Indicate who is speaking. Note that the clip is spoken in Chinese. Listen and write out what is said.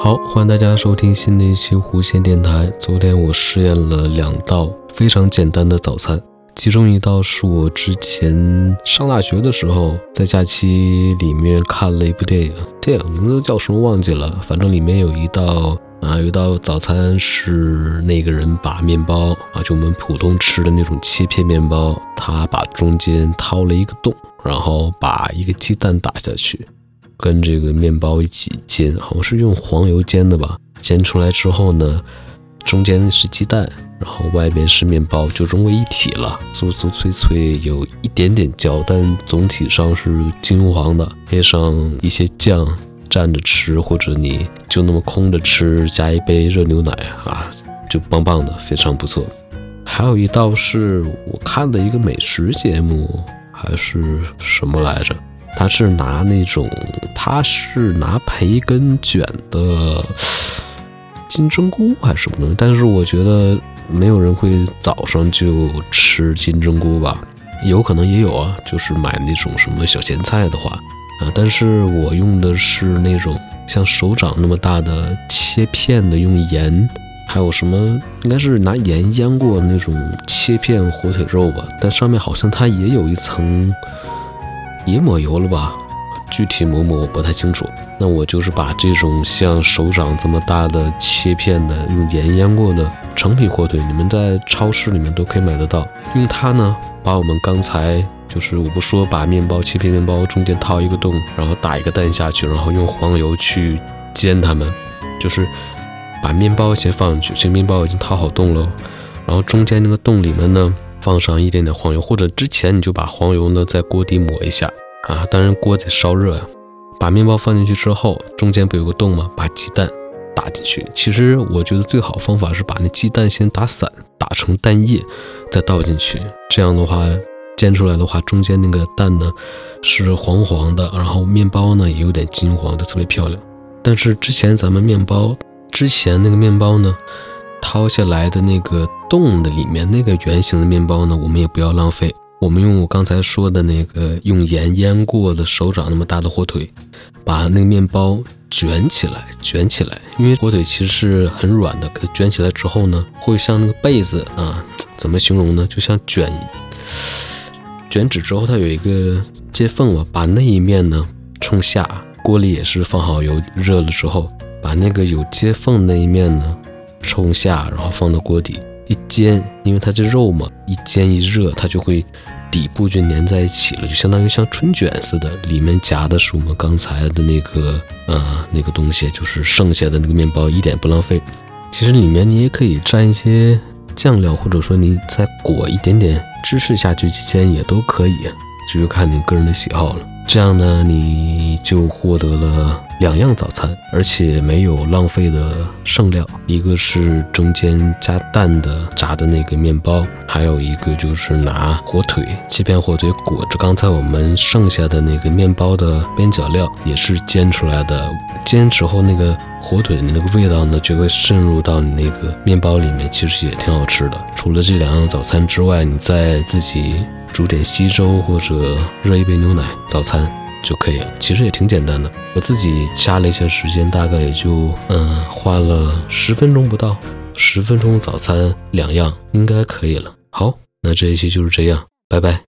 Speaker 1: 好，欢迎大家收听新的一期弧线电台。昨天我试验了两道非常简单的早餐，其中一道是我之前上大学的时候在假期里面看了一部电影，电影名字叫什么忘记了，反正里面有一道啊，有一道早餐是那个人把面包啊，就我们普通吃的那种切片面包，他把中间掏了一个洞，然后把一个鸡蛋打下去。跟这个面包一起煎，好像是用黄油煎的吧。煎出来之后呢，中间是鸡蛋，然后外边是面包，就融为一体了，酥酥脆脆，有一点点焦，但总体上是金黄的。配上一些酱蘸着吃，或者你就那么空着吃，加一杯热牛奶啊，就棒棒的，非常不错。还有一道是我看的一个美食节目，还是什么来着？他是拿那种，他是拿培根卷的金针菇还是什么东西？但是我觉得没有人会早上就吃金针菇吧，有可能也有啊，就是买那种什么小咸菜的话啊。但是我用的是那种像手掌那么大的切片的，用盐，还有什么应该是拿盐腌过那种切片火腿肉吧，但上面好像它也有一层。也抹油了吧？具体抹抹我不太清楚。那我就是把这种像手掌这么大的切片的，用盐腌过的成品火腿，你们在超市里面都可以买得到。用它呢，把我们刚才就是我不说把面包切片面包中间掏一个洞，然后打一个蛋下去，然后用黄油去煎它们，就是把面包先放进去，这个面包已经掏好洞了，然后中间那个洞里面呢。放上一点点黄油，或者之前你就把黄油呢在锅底抹一下啊，当然锅得烧热呀。把面包放进去之后，中间不有个洞吗？把鸡蛋打进去。其实我觉得最好方法是把那鸡蛋先打散，打成蛋液，再倒进去。这样的话煎出来的话，中间那个蛋呢是黄黄的，然后面包呢也有点金黄的，特别漂亮。但是之前咱们面包之前那个面包呢？掏下来的那个洞的里面那个圆形的面包呢，我们也不要浪费。我们用我刚才说的那个用盐腌过的手掌那么大的火腿，把那个面包卷起来，卷起来。因为火腿其实是很软的，给它卷起来之后呢，会像那个被子啊，怎么形容呢？就像卷卷纸之后它有一个接缝嘛，把那一面呢冲下，锅里也是放好油热了之后，把那个有接缝那一面呢。冲下，然后放到锅底一煎，因为它这肉嘛，一煎一热，它就会底部就粘在一起了，就相当于像春卷似的。里面夹的是我们刚才的那个，呃，那个东西，就是剩下的那个面包，一点不浪费。其实里面你也可以蘸一些酱料，或者说你再裹一点点芝士下去煎也都可以，这就看你个人的喜好了。这样呢，你就获得了两样早餐，而且没有浪费的剩料。一个是中间加蛋的炸的那个面包，还有一个就是拿火腿切片火腿裹着刚才我们剩下的那个面包的边角料，也是煎出来的。煎之后那个火腿的那个味道呢，就会渗入到你那个面包里面，其实也挺好吃的。除了这两样早餐之外，你再自己。煮点稀粥或者热一杯牛奶，早餐就可以了。其实也挺简单的，我自己掐了一下时间，大概也就嗯花了十分钟不到，十分钟早餐两样应该可以了。好，那这一期就是这样，拜拜。